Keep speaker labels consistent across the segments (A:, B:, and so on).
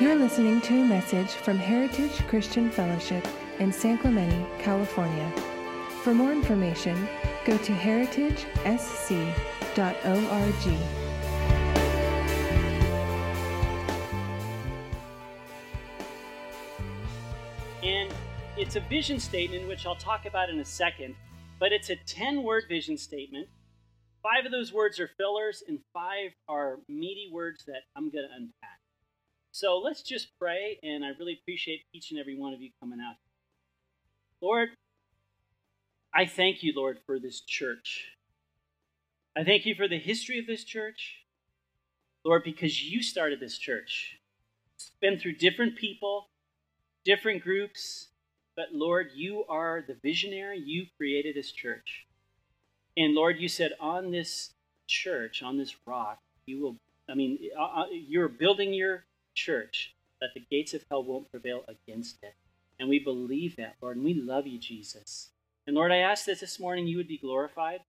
A: You're listening to a message from Heritage Christian Fellowship in San Clemente, California. For more information, go to heritagesc.org.
B: And it's a vision statement, which I'll talk about in a second, but it's a 10 word vision statement. Five of those words are fillers, and five are meaty words that I'm going to unpack. So let's just pray, and I really appreciate each and every one of you coming out. Lord, I thank you, Lord, for this church. I thank you for the history of this church. Lord, because you started this church. It's been through different people, different groups, but Lord, you are the visionary. You created this church. And Lord, you said on this church, on this rock, you will, I mean, uh, uh, you're building your church that the gates of hell won't prevail against it. And we believe that, Lord, and we love you, Jesus. And Lord, I ask that this morning you would be glorified.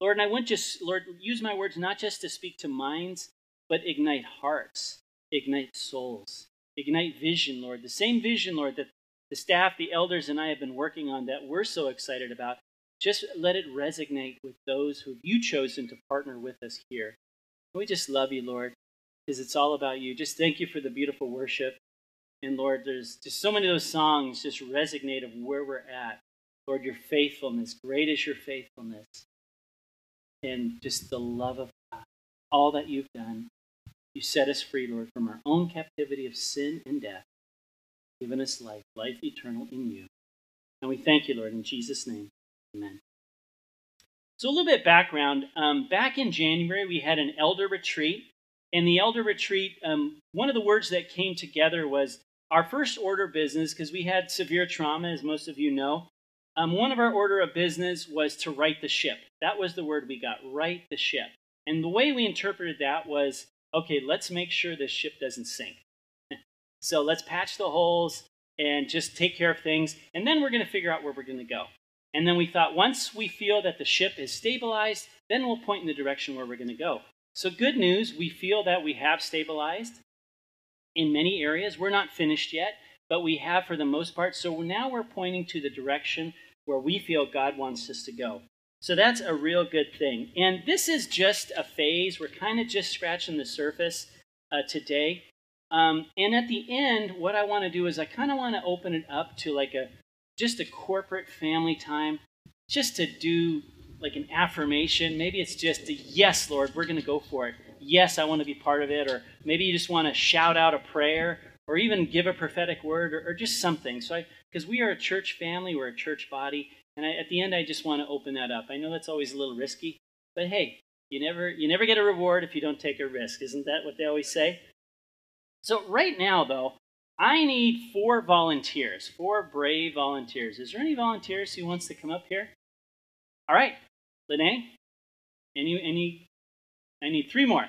B: Lord, and I want just, Lord, use my words not just to speak to minds, but ignite hearts, ignite souls, ignite vision, Lord. The same vision, Lord, that the staff, the elders, and I have been working on that we're so excited about. Just let it resonate with those who you chosen to partner with us here. We just love you, Lord because it's all about you. Just thank you for the beautiful worship. And Lord, there's just so many of those songs just resonate of where we're at. Lord, your faithfulness, great is your faithfulness. And just the love of God, all that you've done. You set us free, Lord, from our own captivity of sin and death, given us life, life eternal in you. And we thank you, Lord, in Jesus' name. Amen. So, a little bit background. Um, back in January, we had an elder retreat in the elder retreat, um, one of the words that came together was our first order of business, because we had severe trauma, as most of you know. Um, one of our order of business was to right the ship. That was the word we got, right the ship. And the way we interpreted that was okay, let's make sure the ship doesn't sink. so let's patch the holes and just take care of things, and then we're going to figure out where we're going to go. And then we thought once we feel that the ship is stabilized, then we'll point in the direction where we're going to go. So, good news, we feel that we have stabilized in many areas. We're not finished yet, but we have for the most part. So, now we're pointing to the direction where we feel God wants us to go. So, that's a real good thing. And this is just a phase. We're kind of just scratching the surface uh, today. Um, and at the end, what I want to do is I kind of want to open it up to like a just a corporate family time, just to do like an affirmation. Maybe it's just a yes, Lord, we're going to go for it. Yes, I want to be part of it. Or maybe you just want to shout out a prayer or even give a prophetic word or, or just something. So, because we are a church family, we're a church body, and I, at the end, I just want to open that up. I know that's always a little risky, but hey, you never you never get a reward if you don't take a risk. Isn't that what they always say? So right now, though, I need four volunteers, four brave volunteers. Is there any volunteers who wants to come up here? All right, Lene, any, any, I need three more.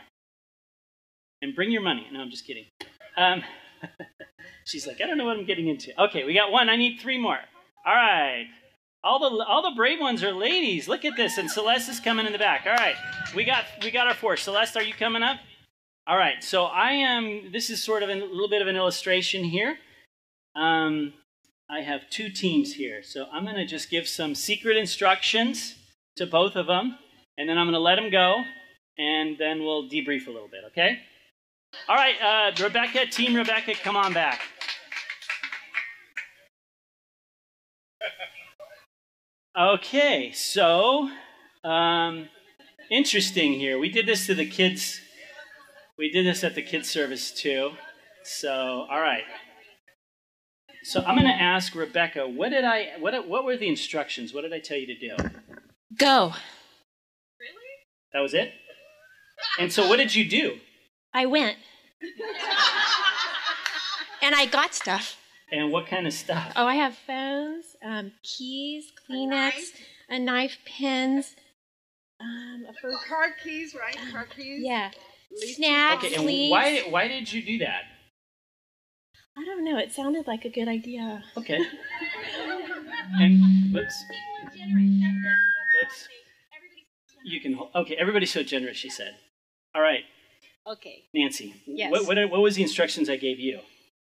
B: And bring your money. No, I'm just kidding. Um, she's like, I don't know what I'm getting into. Okay, we got one. I need three more. All right. All the all the brave ones are ladies. Look at this, and Celeste is coming in the back. All right, we got we got our four. Celeste, are you coming up? All right. So I am. This is sort of a little bit of an illustration here. Um, I have two teams here. So I'm going to just give some secret instructions to both of them, and then I'm going to let them go, and then we'll debrief a little bit, okay? All right, uh, Rebecca, Team Rebecca, come on back. Okay, so um, interesting here. We did this to the kids. We did this at the kids' service too. So, all right. So I'm going to ask Rebecca, what did I what what were the instructions? What did I tell you to do?
C: Go.
B: Really? That was it? And so what did you do?
C: I went. and I got stuff.
B: And what kind of stuff?
C: Oh, I have phones, um, keys, Kleenex, a knife, a knife pens, um,
D: a first... car keys, right? Car keys.
C: Yeah. Snacks.
B: Okay, and why why did you do that?
C: I don't know. It sounded like a good idea.
B: Okay. and let's, you can okay. Everybody's so generous. She said. All right.
E: Okay.
B: Nancy,
E: Yes.
B: what, what, what was the instructions I gave you?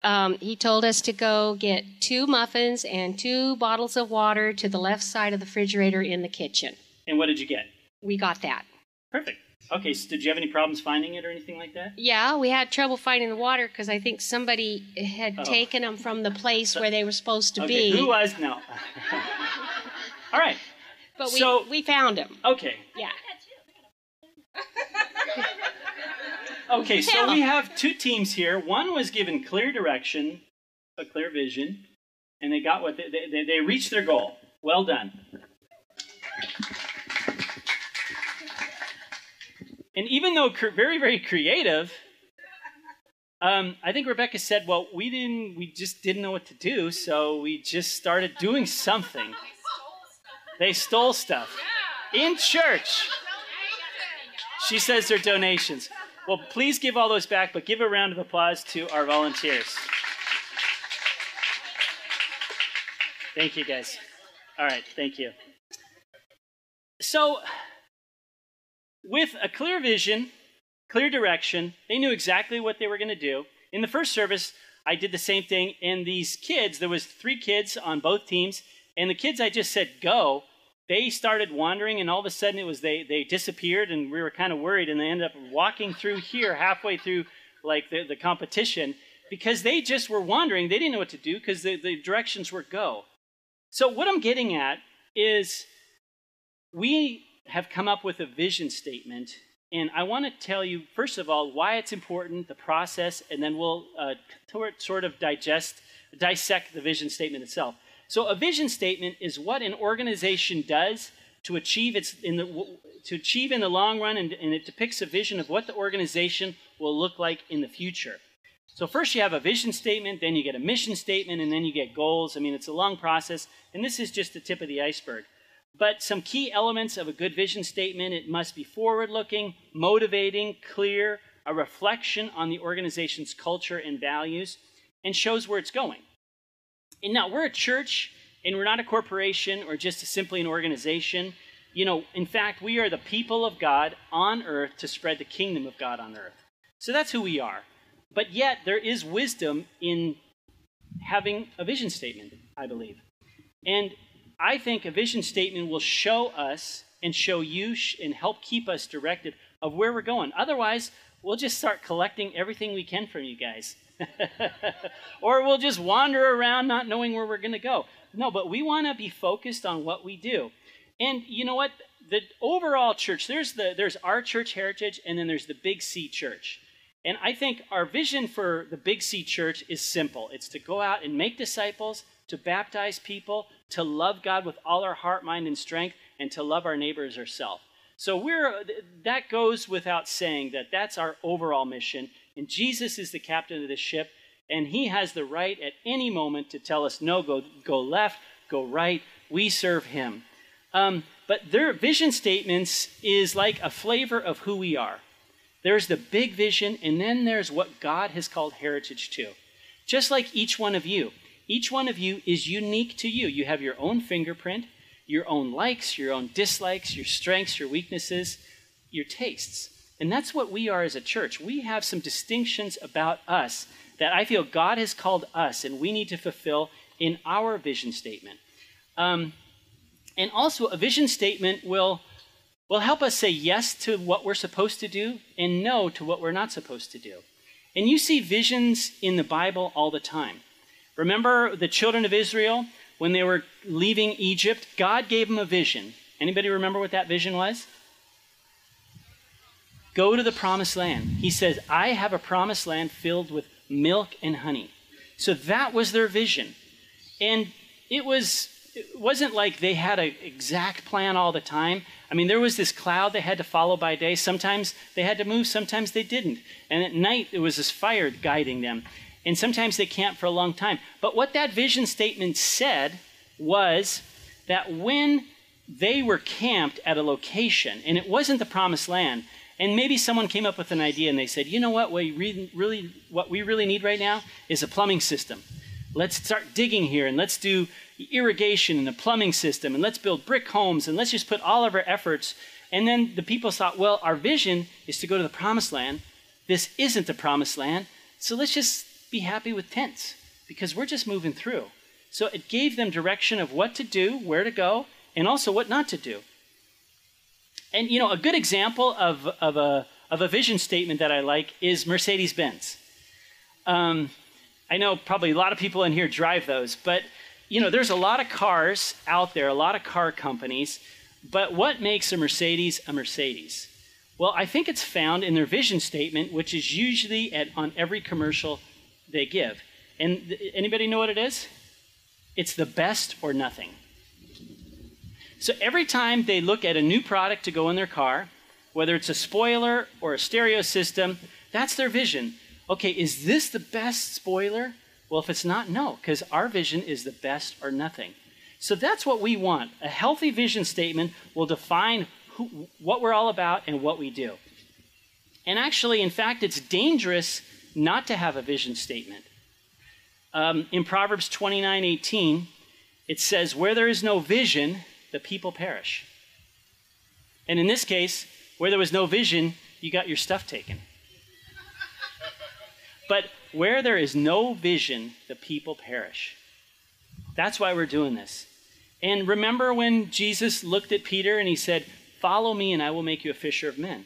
E: Um, he told us to go get two muffins and two bottles of water to the left side of the refrigerator in the kitchen.
B: And what did you get?
E: We got that.
B: Perfect. Okay, so did you have any problems finding it or anything like that?
E: Yeah, we had trouble finding the water because I think somebody had
B: Oh.
E: taken them from the place where they were supposed to
B: okay,
E: be.
B: who was? No. All right.
E: But we,
B: so-
E: we found them.
B: Okay.
E: Yeah.
B: Okay, so we have two teams here. One was given clear direction, a clear vision, and they got what they, they, they reached their goal. Well done. And even though cr- very, very creative, um, I think Rebecca said, "Well, we didn't. We just didn't know what to do, so we just started doing something." They stole stuff in church. She says they're donations. Well, please give all those back, but give a round of applause to our volunteers. Thank you, guys. All right, thank you. So, with a clear vision, clear direction, they knew exactly what they were going to do. In the first service, I did the same thing, and these kids, there was three kids on both teams, and the kids I just said go, they started wandering, and all of a sudden it was they they disappeared, and we were kind of worried, and they ended up walking through here halfway through like the, the competition because they just were wandering. They didn't know what to do because the, the directions were go. So what I'm getting at is we have come up with a vision statement, and I want to tell you first of all why it's important, the process, and then we'll uh, sort of digest dissect the vision statement itself. So a vision statement is what an organization does to achieve its in the to achieve in the long run, and, and it depicts a vision of what the organization will look like in the future. So first you have a vision statement, then you get a mission statement, and then you get goals. I mean, it's a long process, and this is just the tip of the iceberg. But some key elements of a good vision statement it must be forward looking, motivating, clear, a reflection on the organization's culture and values, and shows where it's going. And now we're a church, and we're not a corporation or just simply an organization. You know, in fact, we are the people of God on earth to spread the kingdom of God on earth. So that's who we are. But yet, there is wisdom in having a vision statement, I believe. And I think a vision statement will show us and show you and help keep us directed of where we're going. Otherwise, we'll just start collecting everything we can from you guys. or we'll just wander around not knowing where we're going to go. No, but we want to be focused on what we do. And you know what? The overall church, there's the there's our church heritage and then there's the Big C church. And I think our vision for the Big C church is simple. It's to go out and make disciples, to baptize people, to love God with all our heart, mind, and strength, and to love our neighbors ourselves. So we're that goes without saying that that's our overall mission. And Jesus is the captain of the ship, and he has the right at any moment to tell us, no, go, go left, go right. We serve him. Um, but their vision statements is like a flavor of who we are. There's the big vision, and then there's what God has called heritage to. Just like each one of you. Each one of you is unique to you. You have your own fingerprint, your own likes, your own dislikes, your strengths, your weaknesses, your tastes. And that's what we are as a church. We have some distinctions about us that I feel God has called us and we need to fulfill in our vision statement. Um, and also, a vision statement will, will help us say yes to what we're supposed to do and no to what we're not supposed to do. And you see visions in the Bible all the time. Remember the children of Israel when they were leaving Egypt? God gave them a vision. Anybody remember what that vision was? Go to the promised land. He says, I have a promised land filled with milk and honey. So that was their vision. And it was it wasn't like they had an exact plan all the time. I mean, there was this cloud they had to follow by day. Sometimes they had to move, sometimes they didn't. And at night, there was this fire guiding them. And sometimes they camped for a long time. But what that vision statement said was that when they were camped at a location, and it wasn't the promised land, and maybe someone came up with an idea and they said, you know what, we really, what we really need right now is a plumbing system. Let's start digging here and let's do irrigation and a plumbing system and let's build brick homes and let's just put all of our efforts. And then the people thought, well, our vision is to go to the promised land. this isn't the promised land, so let's just be happy with tents because we're just moving through. So it gave them direction of what to do, where to go, and also what not to do. And you know, a good example of, of, a, of a vision statement that I like is Mercedes Benz. Um, I know probably a lot of people in here drive those, but you know, there's a lot of cars out there, a lot of car companies, but what makes a Mercedes a Mercedes? Well, I think it's found in their vision statement, which is usually at, on every commercial they give. And th- anybody know what it is? It's the best or nothing. So every time they look at a new product to go in their car, whether it's a spoiler or a stereo system, that's their vision. Okay, is this the best spoiler? Well, if it's not, no, because our vision is the best or nothing. So that's what we want. A healthy vision statement will define who, what we're all about and what we do. And actually, in fact, it's dangerous not to have a vision statement. Um, in Proverbs 29 18, it says, Where there is no vision, the people perish. And in this case, where there was no vision, you got your stuff taken. But where there is no vision, the people perish. That's why we're doing this. And remember when Jesus looked at Peter and he said, Follow me and I will make you a fisher of men.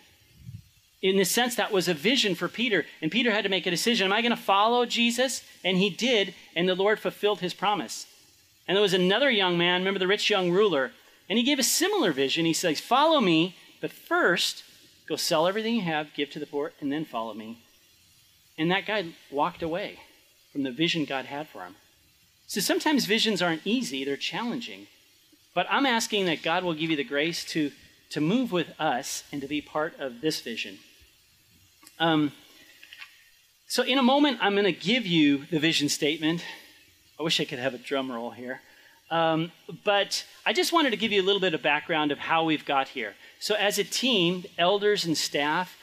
B: In the sense, that was a vision for Peter. And Peter had to make a decision Am I going to follow Jesus? And he did, and the Lord fulfilled his promise. And there was another young man, remember the rich young ruler, and he gave a similar vision. He says, Follow me, but first go sell everything you have, give to the poor, and then follow me. And that guy walked away from the vision God had for him. So sometimes visions aren't easy, they're challenging. But I'm asking that God will give you the grace to, to move with us and to be part of this vision. Um, so, in a moment, I'm going to give you the vision statement. I wish I could have a drum roll here. Um, but I just wanted to give you a little bit of background of how we've got here. So, as a team, elders and staff,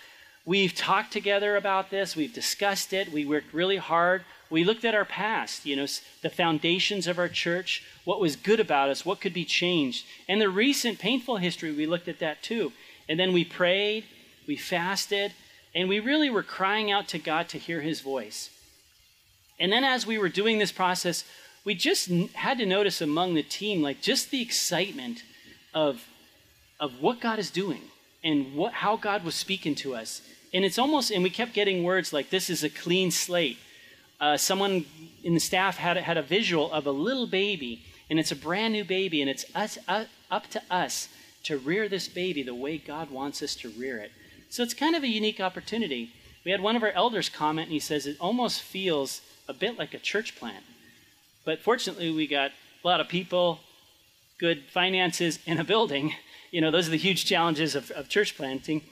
B: we've talked together about this, we've discussed it, we worked really hard. We looked at our past, you know, the foundations of our church, what was good about us, what could be changed. And the recent painful history, we looked at that too. And then we prayed, we fasted, and we really were crying out to God to hear his voice. And then as we were doing this process, we just had to notice among the team, like just the excitement of, of what God is doing and what, how God was speaking to us. And it's almost, and we kept getting words like, this is a clean slate. Uh, someone in the staff had, had a visual of a little baby, and it's a brand new baby, and it's us, uh, up to us to rear this baby the way God wants us to rear it. So it's kind of a unique opportunity. We had one of our elders comment, and he says it almost feels a bit like a church plant. But fortunately, we got a lot of people, good finances, and a building. You know, those are the huge challenges of, of church planting.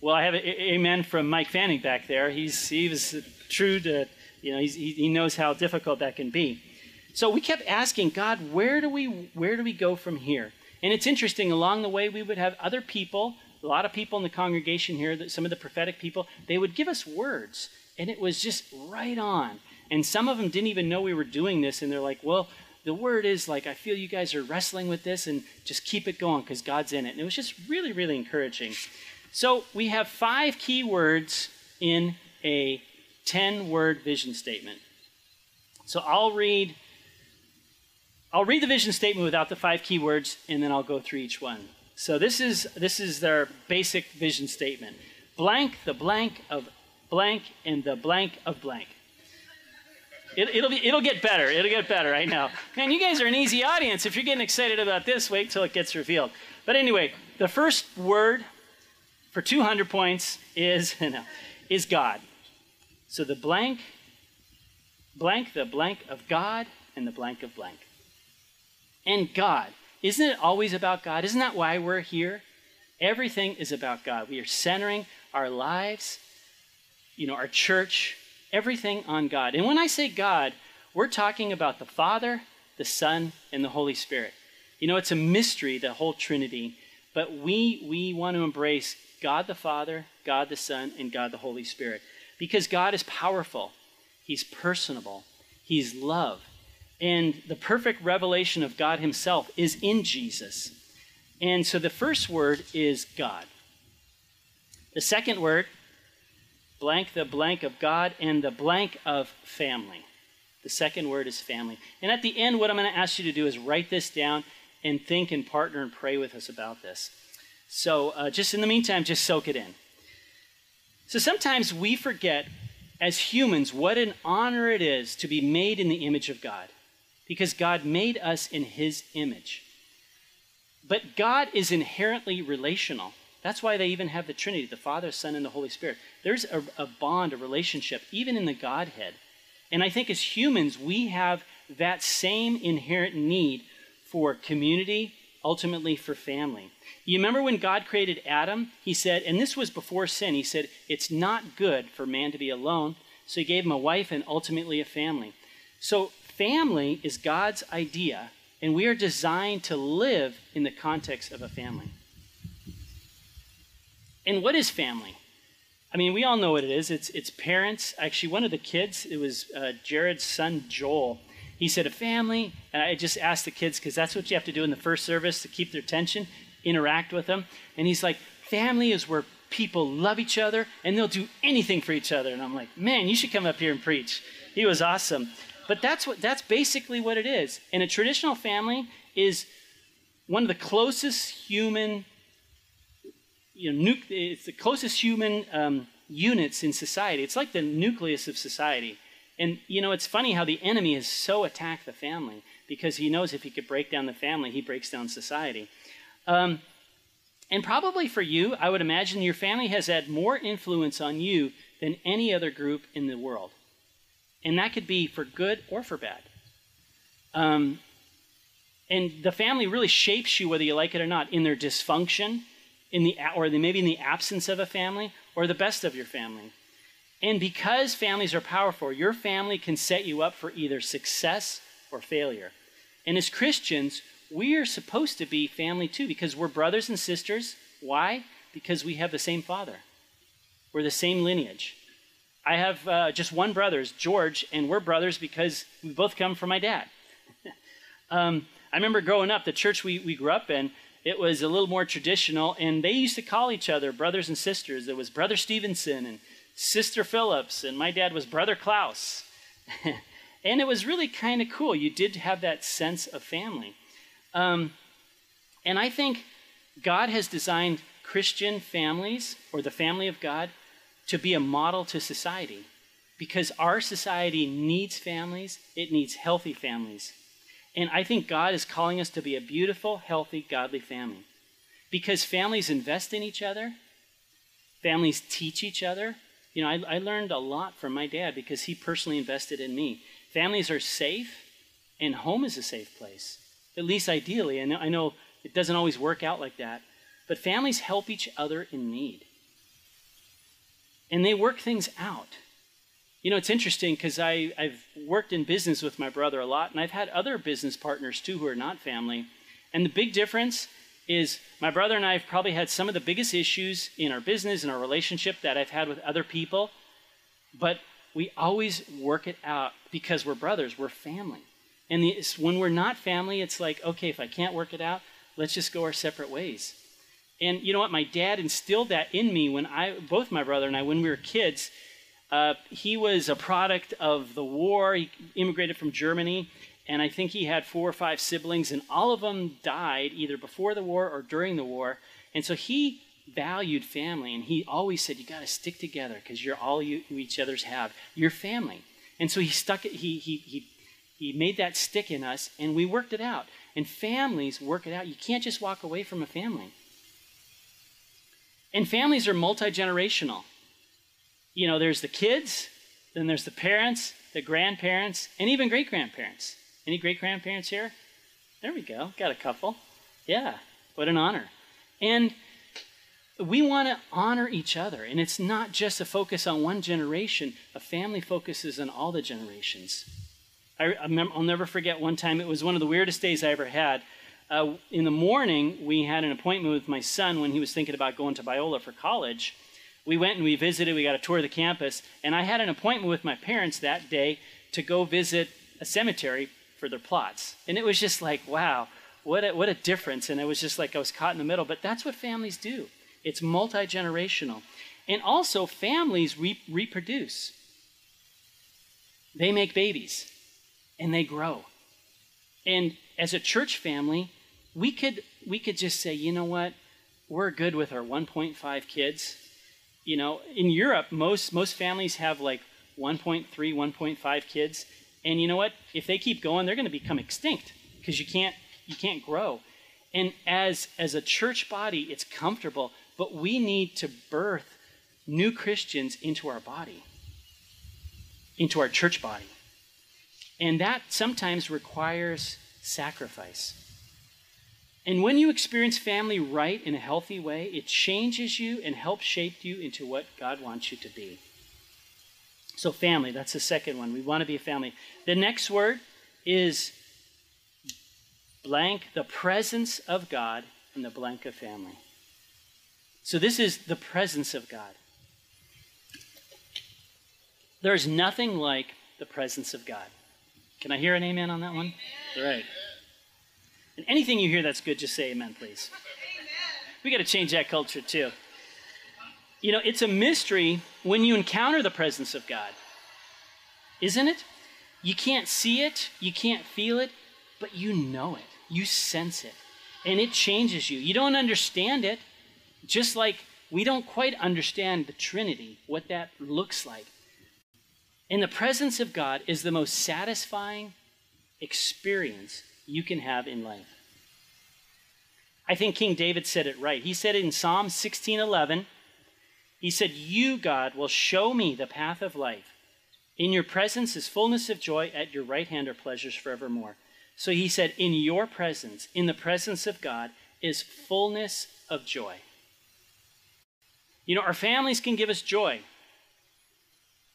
B: Well, I have an amen from Mike Fanning back there. He's, he was true to, you know, he, knows how difficult that can be. So we kept asking God, where do we where do we go from here? And it's interesting. Along the way, we would have other people a lot of people in the congregation here, some of the prophetic people, they would give us words, and it was just right on. And some of them didn't even know we were doing this, and they're like, well, the word is like, I feel you guys are wrestling with this, and just keep it going because God's in it. And it was just really, really encouraging. So we have five key words in a 10 word vision statement. So I'll read. I'll read the vision statement without the five key words, and then I'll go through each one. So this is this is their basic vision statement. Blank the blank of blank and the blank of blank. It, will be, it'll get better. It'll get better. I know. Man, you guys are an easy audience. If you're getting excited about this, wait till it gets revealed. But anyway, the first word for 200 points is no, is God. So the blank, blank, the blank of God, and the blank of blank. And God. Isn't it always about God? Isn't that why we're here? Everything is about God. We are centering our lives, you know, our church, everything on God. And when I say God, we're talking about the Father, the Son, and the Holy Spirit. You know, it's a mystery, the whole Trinity, but we we want to embrace God the Father, God the Son, and God the Holy Spirit because God is powerful. He's personable. He's love. And the perfect revelation of God Himself is in Jesus. And so the first word is God. The second word blank the blank of God and the blank of family. The second word is family. And at the end, what I'm going to ask you to do is write this down and think and partner and pray with us about this. So, uh, just in the meantime, just soak it in. So, sometimes we forget as humans what an honor it is to be made in the image of God because God made us in His image. But God is inherently relational. That's why they even have the Trinity the Father, Son, and the Holy Spirit. There's a, a, bond, a relationship, even in the Godhead. And I think as humans, we have that same inherent need for community, ultimately for family. You remember when God created Adam? He said, and this was before sin, he said, it's not good for man to be alone. So he gave him a wife and ultimately a family. So family is God's idea, and we are designed to live in the context of a family. And what is family? I mean, we all know what it is. It's, it's parents. Actually, one of the kids, it was uh, Jared's son, Joel. He said, a family. And I just asked the kids, because that's what you have to do in the first service to keep their attention, interact with them. And he's like, family is where people love each other and they'll do anything for each other. And I'm like, man, you should come up here and preach. He was awesome. But that's what that's basically what it is. And a traditional family is one of the closest human you know, it's the closest human um, units in society. It's like the nucleus of society. And, you know, it's funny how the enemy has so attacked the family because he knows if he could break down the family, he breaks down society. Um, and probably for you, I would imagine your family has had more influence on you than any other group in the world. And that could be for good or for bad. Um, and the family really shapes you, whether you like it or not, in their dysfunction in the or maybe in the absence of a family or the best of your family. And because families are powerful, your family can set you up for either success or failure. And as Christians, we are supposed to be family too because we're brothers and sisters. Why? Because we have the same father. We're the same lineage. I have uh, just one brother, George, and we're brothers because we both come from my dad. um, I remember growing up, the church we, we grew up in, it was a little more traditional, and they used to call each other brothers and sisters. It was Brother Stevenson and Sister Phillips, and my dad was Brother Klaus. and it was really kind of cool. You did have that sense of family. Um, and I think God has designed Christian families, or the family of God, to be a model to society. Because our society needs families, it needs healthy families. And I think God is calling us to be a beautiful, healthy, godly family. Because families invest in each other, families teach each other. You know, I, I learned a lot from my dad because he personally invested in me. Families are safe, and home is a safe place, at least ideally. And I know it doesn't always work out like that, but families help each other in need. And they work things out. You know, it's interesting because I've worked in business with my brother a lot, and I've had other business partners too who are not family. And the big difference is my brother and I have probably had some of the biggest issues in our business and our relationship that I've had with other people, but we always work it out because we're brothers, we're family. And when we're not family, it's like, okay, if I can't work it out, let's just go our separate ways. And you know what? My dad instilled that in me when I, both my brother and I, when we were kids uh, he was a product of the war. He immigrated from Germany, and I think he had four or five siblings, and all of them died either before the war or during the war. And so he valued family, and he always said, "You got to stick together because you're all you, each other's have. You're family." And so he stuck it. He he he he made that stick in us, and we worked it out. And families work it out. You can't just walk away from a family. And families are multi generational you know, there's the kids, then there's the parents, the grandparents, and even great grandparents. Any great grandparents here? There we go. Got a couple. Yeah, what an honor. And we want to honor each other. And it's not just a focus on one generation, a family focuses on all the generations. I, will never forget one time, it was one of the weirdest days I ever had. Uh, in the morning, we had an appointment with my son when he was thinking about going to Biola for college we went and we visited, we got a tour of the campus, and I had an appointment with my parents that day to go visit a cemetery for their plots. And it was just like, wow, what a, what a difference. And it was just like I was caught in the middle. But that's what families do. It's multi generational. And also, families re- reproduce. They make babies and they grow. And as a church family, we could, we could just say, you know what? We're good with our 1.5 kids. You know, in Europe, most, most families have like 1.3, 1.5 kids. And you know what? If they keep going, they're going to become extinct because you can't, you can't grow. And as, as a church body, it's comfortable, but we need to birth new Christians into our body, into our church body. And that sometimes requires sacrifice. And when you experience family right in a healthy way, it changes you and helps shape you into what God wants you to be. So, family, that's the second one. We want to be a family. The next word is blank, the presence of God in the blank of family. So, this is the presence of God. There's nothing like the presence of God. Can I hear an amen on that one? All right. And anything you hear that's good, just say amen, please. We got to change that culture too. You know, it's a mystery when you encounter the presence of God, isn't it? You can't see it, you can't feel it, but you know it, you sense it, and it changes you. You don't understand it, just like we don't quite understand the Trinity, what that looks like. And the presence of God is the most satisfying experience you can have in life. I think King David said it right. He said in Psalm 16:11. He said, "You, God, will show me the path of life. In your presence is fullness of joy, at your right hand are pleasures forevermore." So he said, "In your presence, in the presence of God, is fullness of joy." You know, our families can give us joy.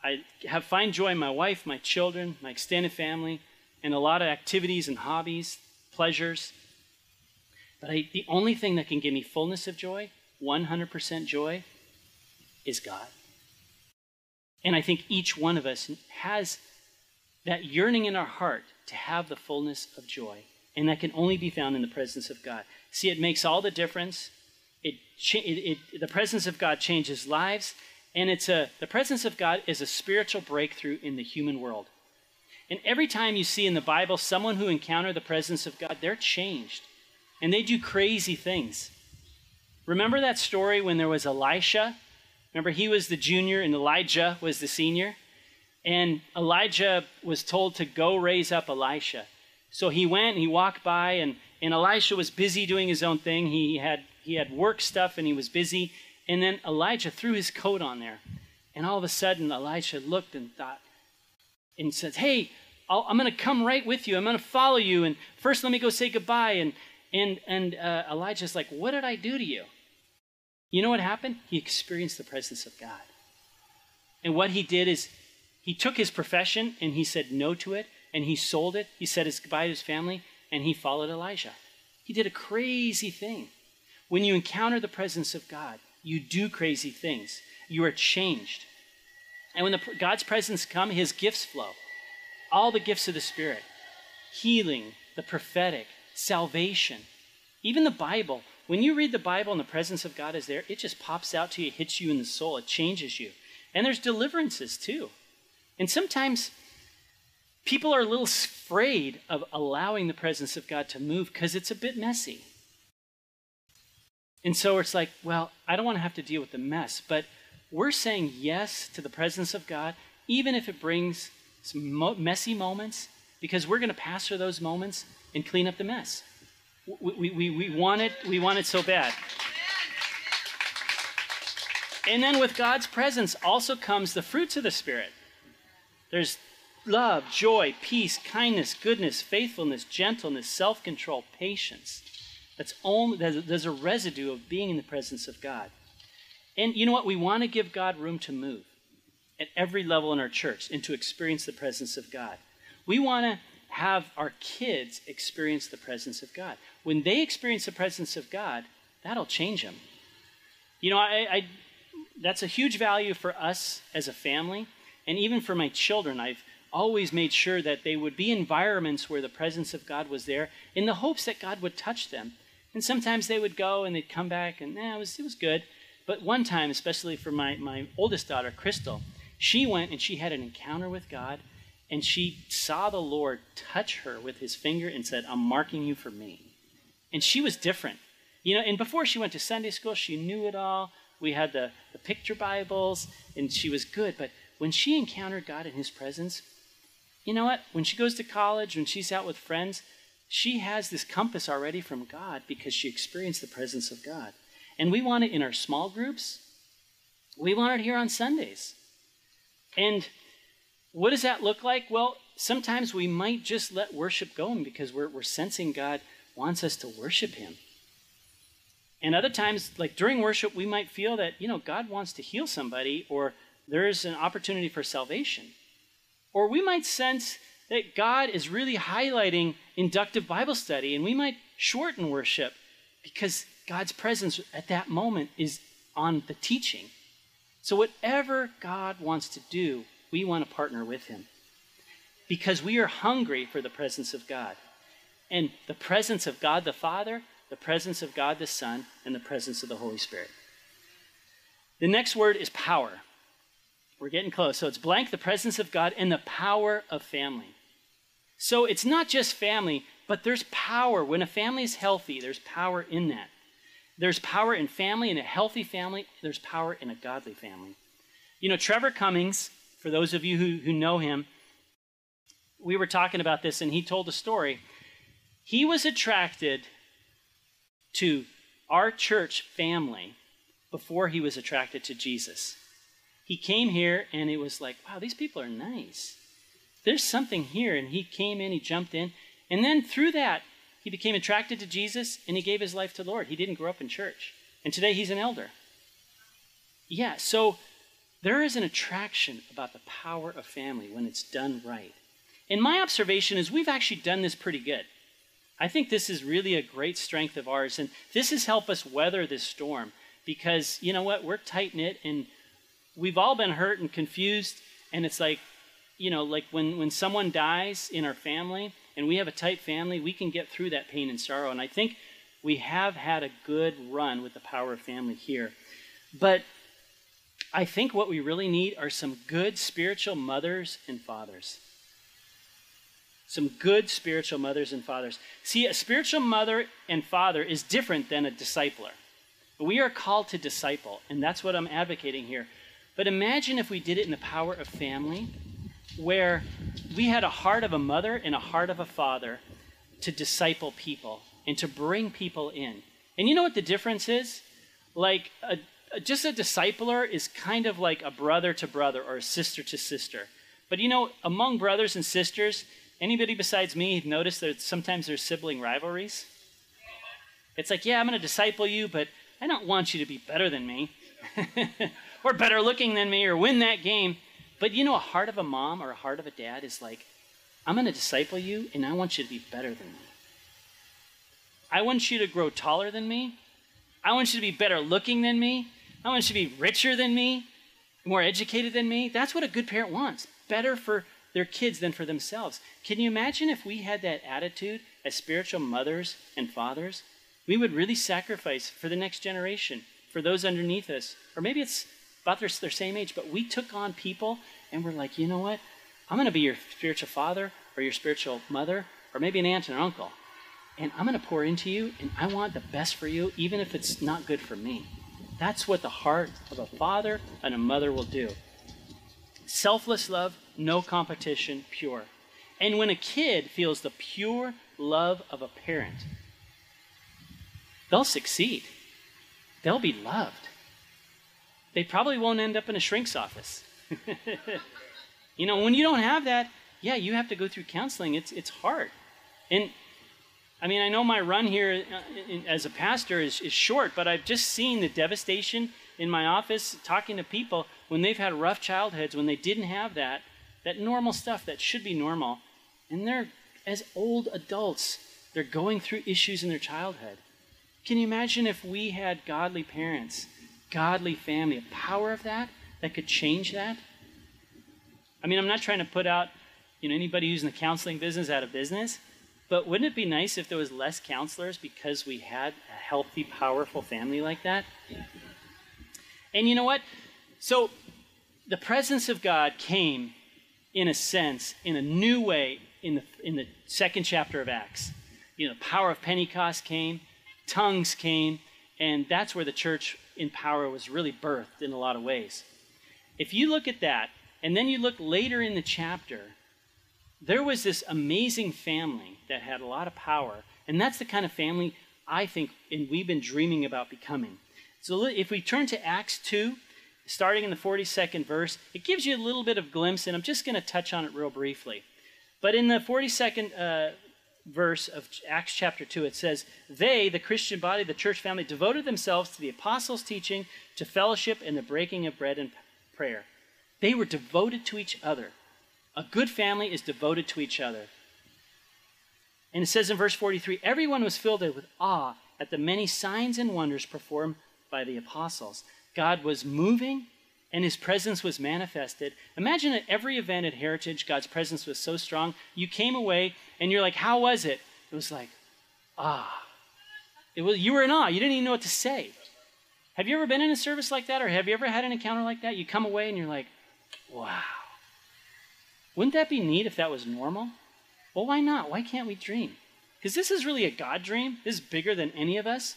B: I have find joy in my wife, my children, my extended family, and a lot of activities and hobbies, pleasures. But I, the only thing that can give me fullness of joy, 100% joy, is God. And I think each one of us has that yearning in our heart to have the fullness of joy. And that can only be found in the presence of God. See, it makes all the difference. It, it, it, the presence of God changes lives, and it's a, the presence of God is a spiritual breakthrough in the human world. And every time you see in the Bible someone who encountered the presence of God, they're changed. And they do crazy things. Remember that story when there was Elisha? Remember, he was the junior and Elijah was the senior? And Elijah was told to go raise up Elisha. So he went and he walked by, and, and Elisha was busy doing his own thing. He had, he had work stuff and he was busy. And then Elijah threw his coat on there. And all of a sudden, Elisha looked and thought, and says, Hey, i am going to come right with you. I'm going to follow you. And first, let me go say goodbye. And, and, and uh, Elijah's like, What did I do to you? You know what happened? He experienced the presence of God. And what he did is he took his profession and he said no to it and he sold it. He said his goodbye to his family and he followed Elijah. He did a crazy thing. When you encounter the presence of God, you do crazy things. You are changed. And when the, God's presence come, his gifts flow. All the gifts of the Spirit. Healing, the prophetic, salvation. Even the Bible. When you read the Bible and the presence of God is there, it just pops out to you, hits you in the soul, it changes you. And there's deliverances too. And sometimes people are a little afraid of allowing the presence of God to move because it's a bit messy. And so it's like, well, I don't want to have to deal with the mess, but we're saying yes to the presence of God, even if it brings some messy moments, because we're going to pass through those moments and clean up the mess. We, we, we, want it, we want it so bad. And then with God's presence also comes the fruits of the Spirit. There's love, joy, peace, kindness, goodness, faithfulness, gentleness, self control, patience. That's only, there's a residue of being in the presence of God. And you know what? We want to give God room to move at every level in our church and to experience the presence of God. We want to have our kids experience the presence of God. When they experience the presence of God, that'll change them. You know, I, I that's a huge value for us as a family, and even for my children. I've always made sure that they would be environments where the presence of God was there in the hopes that God would touch them. And sometimes they would go and they'd come back and, eh, it was, it was good. But one time, especially for my, my oldest daughter, Crystal, she went and she had an encounter with God, and she saw the Lord touch her with his finger and said, I'm marking you for me. And she was different. You know, and before she went to Sunday school, she knew it all. We had the, the picture Bibles, and she was good. But when she encountered God in his presence, you know what? When she goes to college, when she's out with friends, she has this compass already from God because she experienced the presence of God. And we want it in our small groups. We want it here on Sundays. And what does that look like? Well, sometimes we might just let worship go because we're, we're sensing God wants us to worship Him. And other times, like during worship, we might feel that, you know, God wants to heal somebody or there's an opportunity for salvation. Or we might sense that God is really highlighting inductive Bible study and we might shorten worship because God's presence at that moment is on the teaching. So, whatever God wants to do, we want to partner with Him because we are hungry for the presence of God. And the presence of God the Father, the presence of God the Son, and the presence of the Holy Spirit. The next word is power. We're getting close. So it's blank, the presence of God, and the power of family. So it's not just family, but there's power. When a family is healthy, there's power in that. There's power in family, in a healthy family. There's power in a godly family. You know, Trevor Cummings, for those of you who, who know him, we were talking about this and he told a story. He was attracted to our church family before he was attracted to Jesus. He came here and it was like, wow, these people are nice. There's something here. And he came in, he jumped in. And then through that, he became attracted to Jesus and he gave his life to the Lord. He didn't grow up in church. And today he's an elder. Yeah, so there is an attraction about the power of family when it's done right. And my observation is we've actually done this pretty good. I think this is really a great strength of ours. And this has helped us weather this storm because, you know what, we're tight knit and we've all been hurt and confused. And it's like, you know, like when, when someone dies in our family, and we have a tight family, we can get through that pain and sorrow. And I think we have had a good run with the power of family here. But I think what we really need are some good spiritual mothers and fathers. Some good spiritual mothers and fathers. See, a spiritual mother and father is different than a discipler. We are called to disciple, and that's what I'm advocating here. But imagine if we did it in the power of family where we had a heart of a mother and a heart of a father to disciple people and to bring people in. And you know what the difference is? Like, a, a, just a discipler is kind of like a brother to brother or a sister to sister. But you know, among brothers and sisters, anybody besides me noticed that sometimes there's sibling rivalries? It's like, yeah, I'm going to disciple you, but I don't want you to be better than me, or better looking than me, or win that game. But you know, a heart of a mom or a heart of a dad is like, I'm going to disciple you, and I want you to be better than me. I want you to grow taller than me. I want you to be better looking than me. I want you to be richer than me, more educated than me. That's what a good parent wants. Better for their kids than for themselves. Can you imagine if we had that attitude as spiritual mothers and fathers? We would really sacrifice for the next generation, for those underneath us. Or maybe it's about their, their same age, but we took on people and we're like, you know what? I'm going to be your spiritual father or your spiritual mother or maybe an aunt and an uncle. And I'm going to pour into you, and I want the best for you, even if it's not good for me. That's what the heart of a father and a mother will do. Selfless love, no competition, pure. And when a kid feels the pure love of a parent, they'll succeed. They'll be loved they probably won't end up in a shrink's office. you know, when you don't have that, yeah, you have to go through counseling. It's it's hard, and I mean, I know my run here uh, as a pastor is, is short, but I've just seen the devastation in my office talking to people when they've had rough childhoods, when they didn't have that, that normal stuff that should be normal, and they're as old adults, they're going through issues in their childhood. Can you imagine if we had godly parents godly family, a power of that that could change that. I mean, I'm not trying to put out, you know, anybody who's in the counseling business out of business, but wouldn't it be nice if there was less counselors because we had a healthy, powerful family like that? And you know what? So the presence of God came, in a sense, in a new way in the, in the second chapter of Acts. You know, the power of Pentecost came, tongues came, and that's where the church in power was really birthed in a lot of ways. If you look at that, and then you look later in the chapter, there was this amazing family that had a lot of power, and that's the kind of family I think and we've been dreaming about becoming. So if we turn to Acts 2, starting in the 42nd verse, it gives you a little bit of glimpse, and I'm just going to touch on it real briefly. But in the 42nd uh, verse of Acts chapter 2, it says, They, the Christian body, the church family, devoted themselves to the apostles' teaching, to fellowship, and the breaking of bread and prayer. They were devoted to each other. A good family is devoted to each other. And it says in verse 43 everyone was filled with awe at the many signs and wonders performed by the apostles. God was moving and his presence was manifested. Imagine at every event at Heritage, God's presence was so strong. You came away and you're like, How was it? It was like, Ah. It was, you were in awe. You didn't even know what to say. Have you ever been in a service like that or have you ever had an encounter like that? You come away and you're like, Wow. Wouldn't that be neat if that was normal? Well, why not? Why can't we dream? Because this is really a God dream. This is bigger than any of us.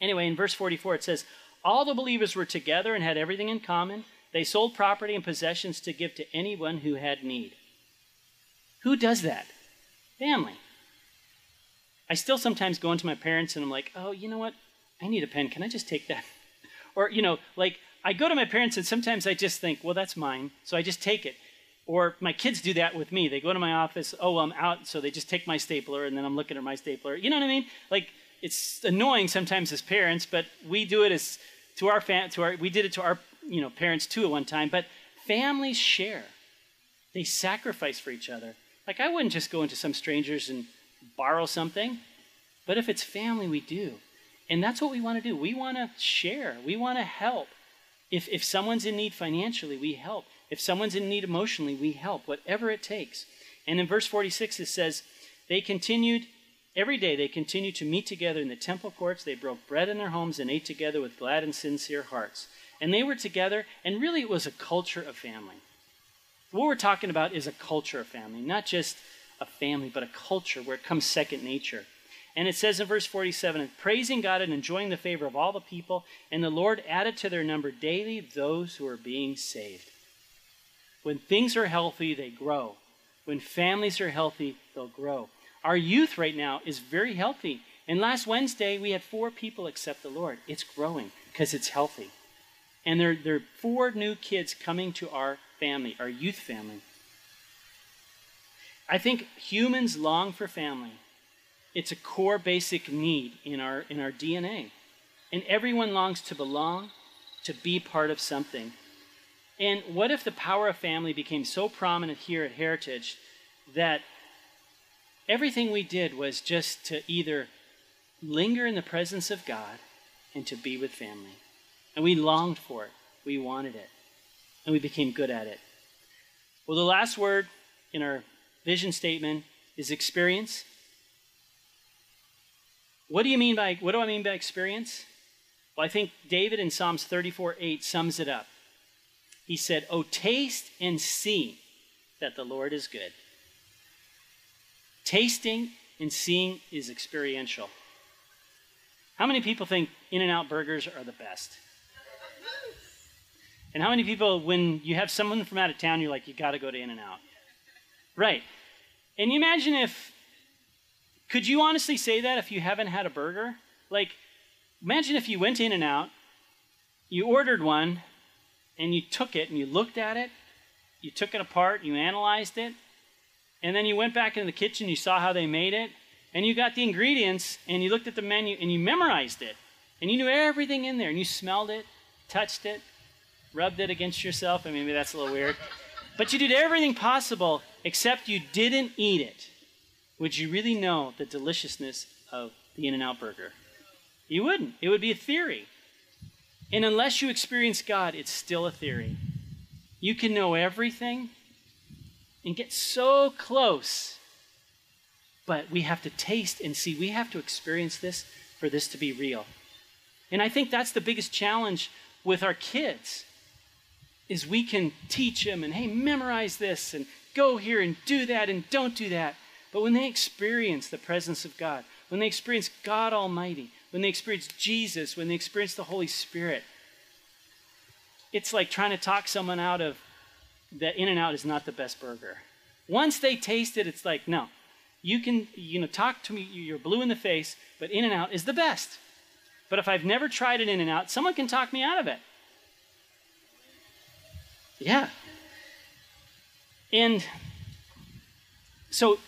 B: Anyway, in verse 44, it says, All the believers were together and had everything in common. They sold property and possessions to give to anyone who had need. Who does that? Family. I still sometimes go into my parents and I'm like, oh, you know what? I need a pen. Can I just take that? Or, you know, like I go to my parents and sometimes I just think, well, that's mine. So I just take it. Or my kids do that with me. They go to my office, oh, I'm out, so they just take my stapler, and then I'm looking at my stapler. You know what I mean? Like, it's annoying sometimes as parents, but we do it as to our fam- to our we did it to our you know parents too at one time. But families share; they sacrifice for each other. Like I wouldn't just go into some strangers and borrow something, but if it's family, we do, and that's what we want to do. We want to share. We want to help. If if someone's in need financially, we help. If someone's in need emotionally, we help, whatever it takes. And in verse 46, it says, They continued, every day they continued to meet together in the temple courts. They broke bread in their homes and ate together with glad and sincere hearts. And they were together, and really it was a culture of family. What we're talking about is a culture of family, not just a family, but a culture where it comes second nature. And it says in verse 47 praising God and enjoying the favor of all the people, and the Lord added to their number daily those who are being saved. When things are healthy, they grow. When families are healthy, they'll grow. Our youth right now is very healthy. And last Wednesday, we had four people accept the Lord. It's growing because it's healthy. And there, there are four new kids coming to our family, our youth family. I think humans long for family. It's a core basic need in our, in our DNA. And everyone longs to belong, to be part of something. And what if the power of family became so prominent here at Heritage that everything we did was just to either linger in the presence of God and to be with family? And we longed for it, we wanted it, and we became good at it. Well, the last word in our vision statement is experience. What do you mean by what do I mean by experience? Well, I think David in Psalms 34 8 sums it up. He said, Oh, taste and see that the Lord is good. Tasting and seeing is experiential. How many people think In N Out burgers are the best? And how many people, when you have someone from out of town, you're like, you got to go to In N Out? Right. And you imagine if, could you honestly say that if you haven't had a burger? Like, imagine if you went In N Out, you ordered one, and you took it and you looked at it, you took it apart, you analyzed it, and then you went back into the kitchen, you saw how they made it, and you got the ingredients and you looked at the menu and you memorized it. And you knew everything in there and you smelled it, touched it, rubbed it against yourself. I mean, maybe that's a little weird. But you did everything possible except you didn't eat it. Would you really know the deliciousness of the In N Out burger? You wouldn't. It would be a theory. And unless you experience God, it's still a theory. You can know everything and get so close, but we have to taste and see. We have to experience this for this to be real. And I think that's the biggest challenge with our kids is we can teach them and, hey, memorize this and go here and do that and don't do that. But when they experience the presence of God, when they experience God Almighty, when they experience Jesus, when they experience the Holy Spirit, it's like trying to talk someone out of that In and Out is not the best burger. Once they taste it, it's like, no, you can, you know, talk to me, you're blue in the face, but In and Out is the best. But if I've never tried an In and Out, someone can talk me out of it. Yeah. And so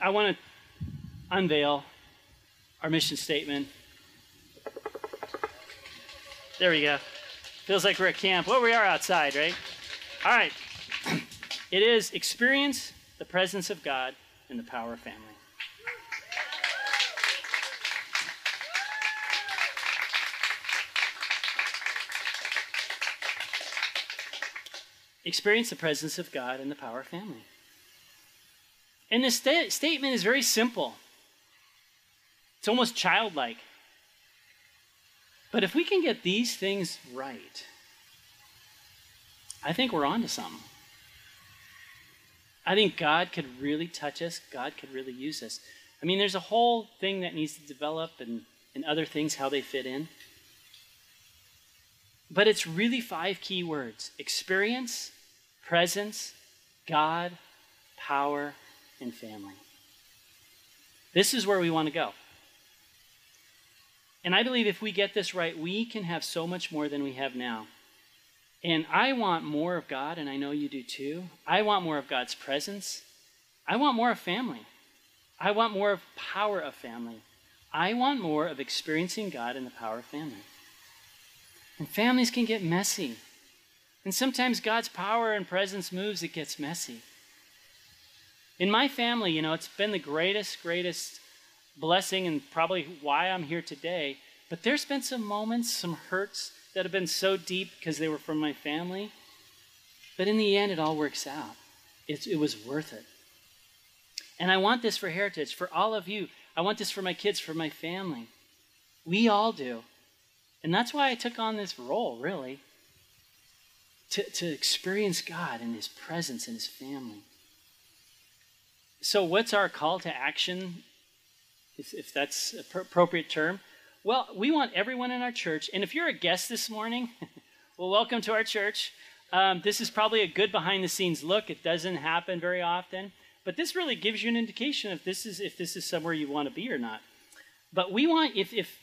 B: I want to unveil our mission statement. There we go. Feels like we're at camp. Well, we are outside, right? All right. It is experience the presence of God in the power of family. Experience the presence of God in the power of family. And this sta- statement is very simple. It's almost childlike. But if we can get these things right, I think we're on to something. I think God could really touch us. God could really use us. I mean, there's a whole thing that needs to develop and, and other things, how they fit in. But it's really five key words experience, presence, God, power, and family. This is where we want to go. And I believe if we get this right, we can have so much more than we have now. And I want more of God, and I know you do too. I want more of God's presence. I want more of family. I want more of power of family. I want more of experiencing God in the power of family. And families can get messy. And sometimes God's power and presence moves, it gets messy. In my family, you know, it's been the greatest, greatest blessing and probably why I'm here today. But there's been some moments, some hurts that have been so deep because they were from my family. But in the end, it all works out. It's, it was worth it. And I want this for heritage, for all of you. I want this for my kids, for my family. We all do. And that's why I took on this role, really, to, to experience God and His presence and His family. So, what's our call to action, if, if that's appropriate term? Well, we want everyone in our church, and if you're a guest this morning, well, welcome to our church. Um, this is probably a good behind the scenes look. It doesn't happen very often, but this really gives you an indication if this is if this is somewhere you want to be or not. But we want if, if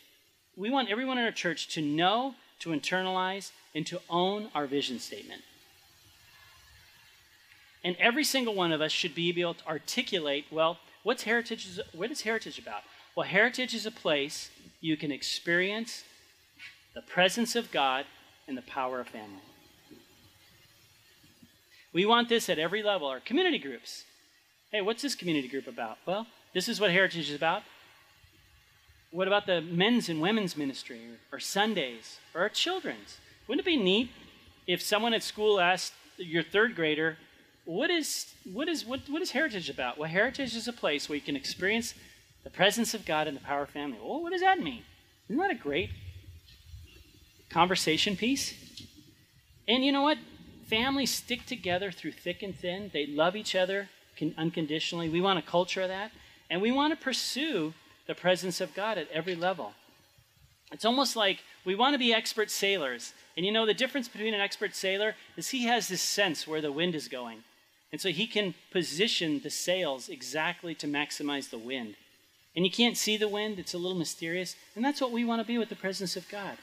B: we want everyone in our church to know, to internalize, and to own our vision statement. And every single one of us should be able to articulate, well, what's heritage what is heritage about? Well, heritage is a place you can experience the presence of God and the power of family. We want this at every level. Our community groups. Hey, what's this community group about? Well, this is what Heritage is about. What about the men's and women's ministry, or, or Sundays, or our children's? Wouldn't it be neat if someone at school asked your third grader, what is, what is, what, what is Heritage about? Well, Heritage is a place where you can experience the presence of God and the power of family. Well, what does that mean? Isn't that a great conversation piece? And you know what? Families stick together through thick and thin. They love each other unconditionally. We want a culture of that. And we want to pursue the presence of God at every level. It's almost like we want to be expert sailors. And you know, the difference between an expert sailor is he has this sense where the wind is going. And so he can position the sails exactly to maximize the wind. And you can't see the wind, it's a little mysterious. And that's what we want to be with the presence of God.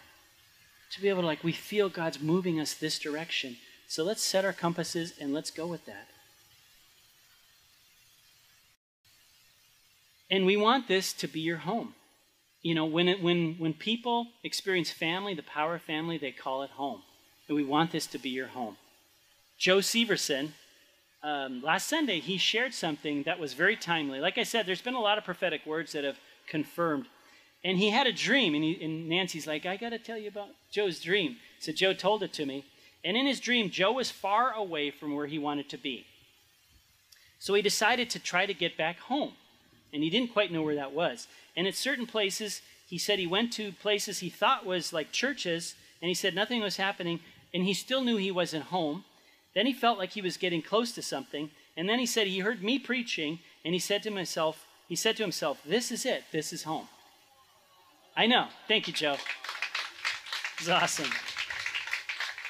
B: To be able to, like, we feel God's moving us this direction. So let's set our compasses and let's go with that. And we want this to be your home. You know, when, it, when, when people experience family, the power of family, they call it home. And we want this to be your home. Joe Severson, um, last Sunday, he shared something that was very timely. Like I said, there's been a lot of prophetic words that have confirmed. And he had a dream, and, he, and Nancy's like, I got to tell you about Joe's dream. So Joe told it to me. And in his dream, Joe was far away from where he wanted to be. So he decided to try to get back home. And he didn't quite know where that was. And at certain places, he said he went to places he thought was like churches, and he said nothing was happening, and he still knew he wasn't home. Then he felt like he was getting close to something, and then he said he heard me preaching, and he said to himself, he said to himself, This is it, this is home. I know. Thank you, Joe. It's awesome.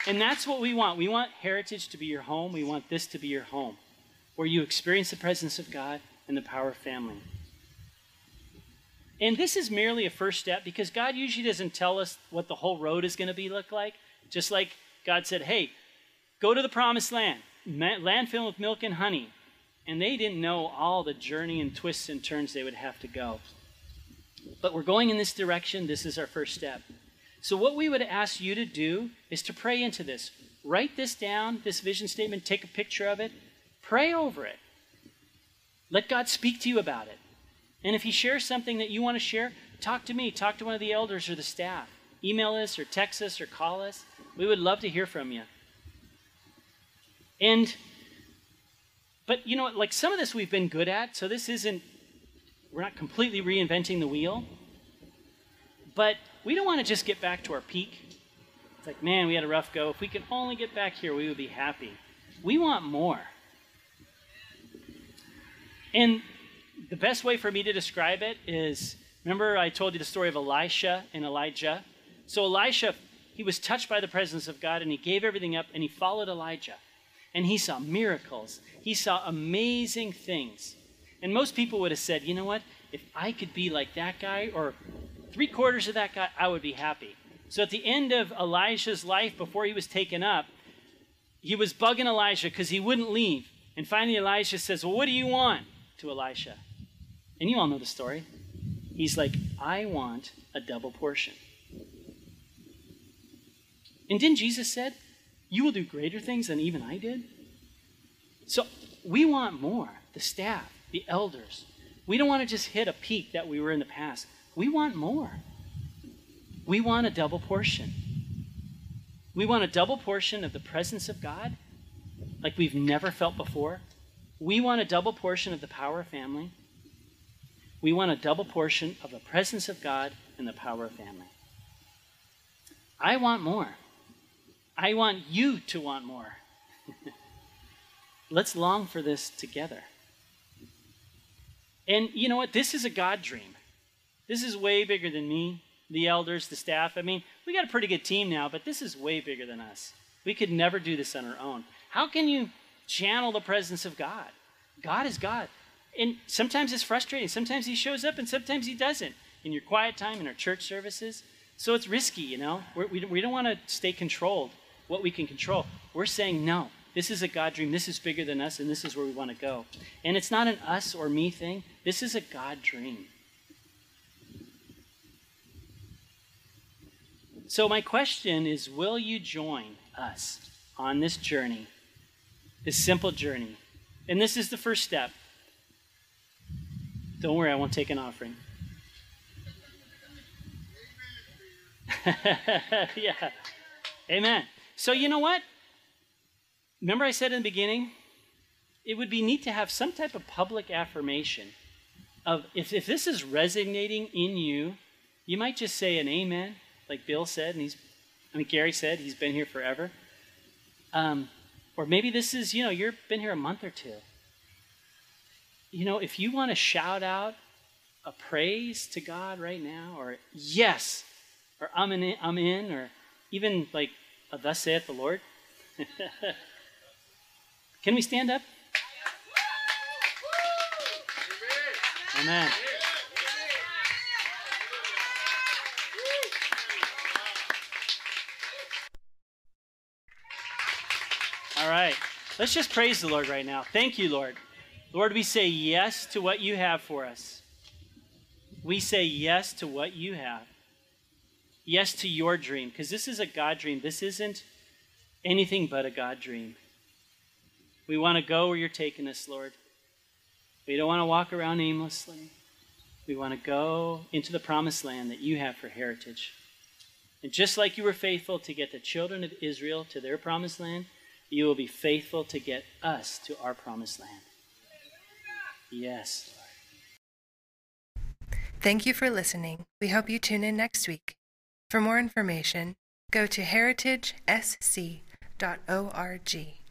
B: And that's what we want. We want heritage to be your home. We want this to be your home, where you experience the presence of God and the power of family. And this is merely a first step because God usually doesn't tell us what the whole road is going to be look like. Just like God said, "Hey, go to the promised land, land filled with milk and honey." And they didn't know all the journey and twists and turns they would have to go. But we're going in this direction. This is our first step. So, what we would ask you to do is to pray into this. Write this down, this vision statement, take a picture of it, pray over it. Let God speak to you about it. And if He shares something that you want to share, talk to me, talk to one of the elders or the staff. Email us or text us or call us. We would love to hear from you. And, but you know, like some of this we've been good at, so this isn't, we're not completely reinventing the wheel. But we don't want to just get back to our peak. It's like, man, we had a rough go. If we could only get back here, we would be happy. We want more. And the best way for me to describe it is remember, I told you the story of Elisha and Elijah? So, Elisha, he was touched by the presence of God and he gave everything up and he followed Elijah. And he saw miracles, he saw amazing things. And most people would have said, you know what? If I could be like that guy or three quarters of that guy, I would be happy. So at the end of Elijah's life, before he was taken up, he was bugging Elijah because he wouldn't leave. And finally, Elijah says, Well, what do you want? to Elisha. And you all know the story. He's like, I want a double portion. And didn't Jesus said, You will do greater things than even I did? So we want more. The staff, the elders. We don't want to just hit a peak that we were in the past. We want more. We want a double portion. We want a double portion of the presence of God like we've never felt before. We want a double portion of the power of family. We want a double portion of the presence of God and the power of family. I want more. I want you to want more. Let's long for this together. And you know what? This is a God dream. This is way bigger than me, the elders, the staff. I mean, we got a pretty good team now, but this is way bigger than us. We could never do this on our own. How can you channel the presence of God? God is God. And sometimes it's frustrating. Sometimes He shows up and sometimes He doesn't in your quiet time, in our church services. So it's risky, you know? We're, we, we don't want to stay controlled, what we can control. We're saying, no, this is a God dream. This is bigger than us, and this is where we want to go. And it's not an us or me thing, this is a God dream. So, my question is Will you join us on this journey, this simple journey? And this is the first step. Don't worry, I won't take an offering. yeah. Amen. So, you know what? Remember, I said in the beginning, it would be neat to have some type of public affirmation of if, if this is resonating in you, you might just say an amen like Bill said, and he's, I mean, Gary said, he's been here forever. Um, or maybe this is, you know, you've been here a month or two. You know, if you want to shout out a praise to God right now, or yes, or I'm in, I'm in or even like a thus saith the Lord. Can we stand up? Amen. All right. Let's just praise the Lord right now. Thank you, Lord. Lord, we say yes to what you have for us. We say yes to what you have. Yes to your dream, because this is a God dream. This isn't anything but a God dream. We want to go where you're taking us, Lord. We don't want to walk around aimlessly. We want to go into the promised land that you have for heritage. And just like you were faithful to get the children of Israel to their promised land, you will be faithful to get us to our promised land. Yes. Lord.
A: Thank you for listening. We hope you tune in next week. For more information, go to heritagesc.org.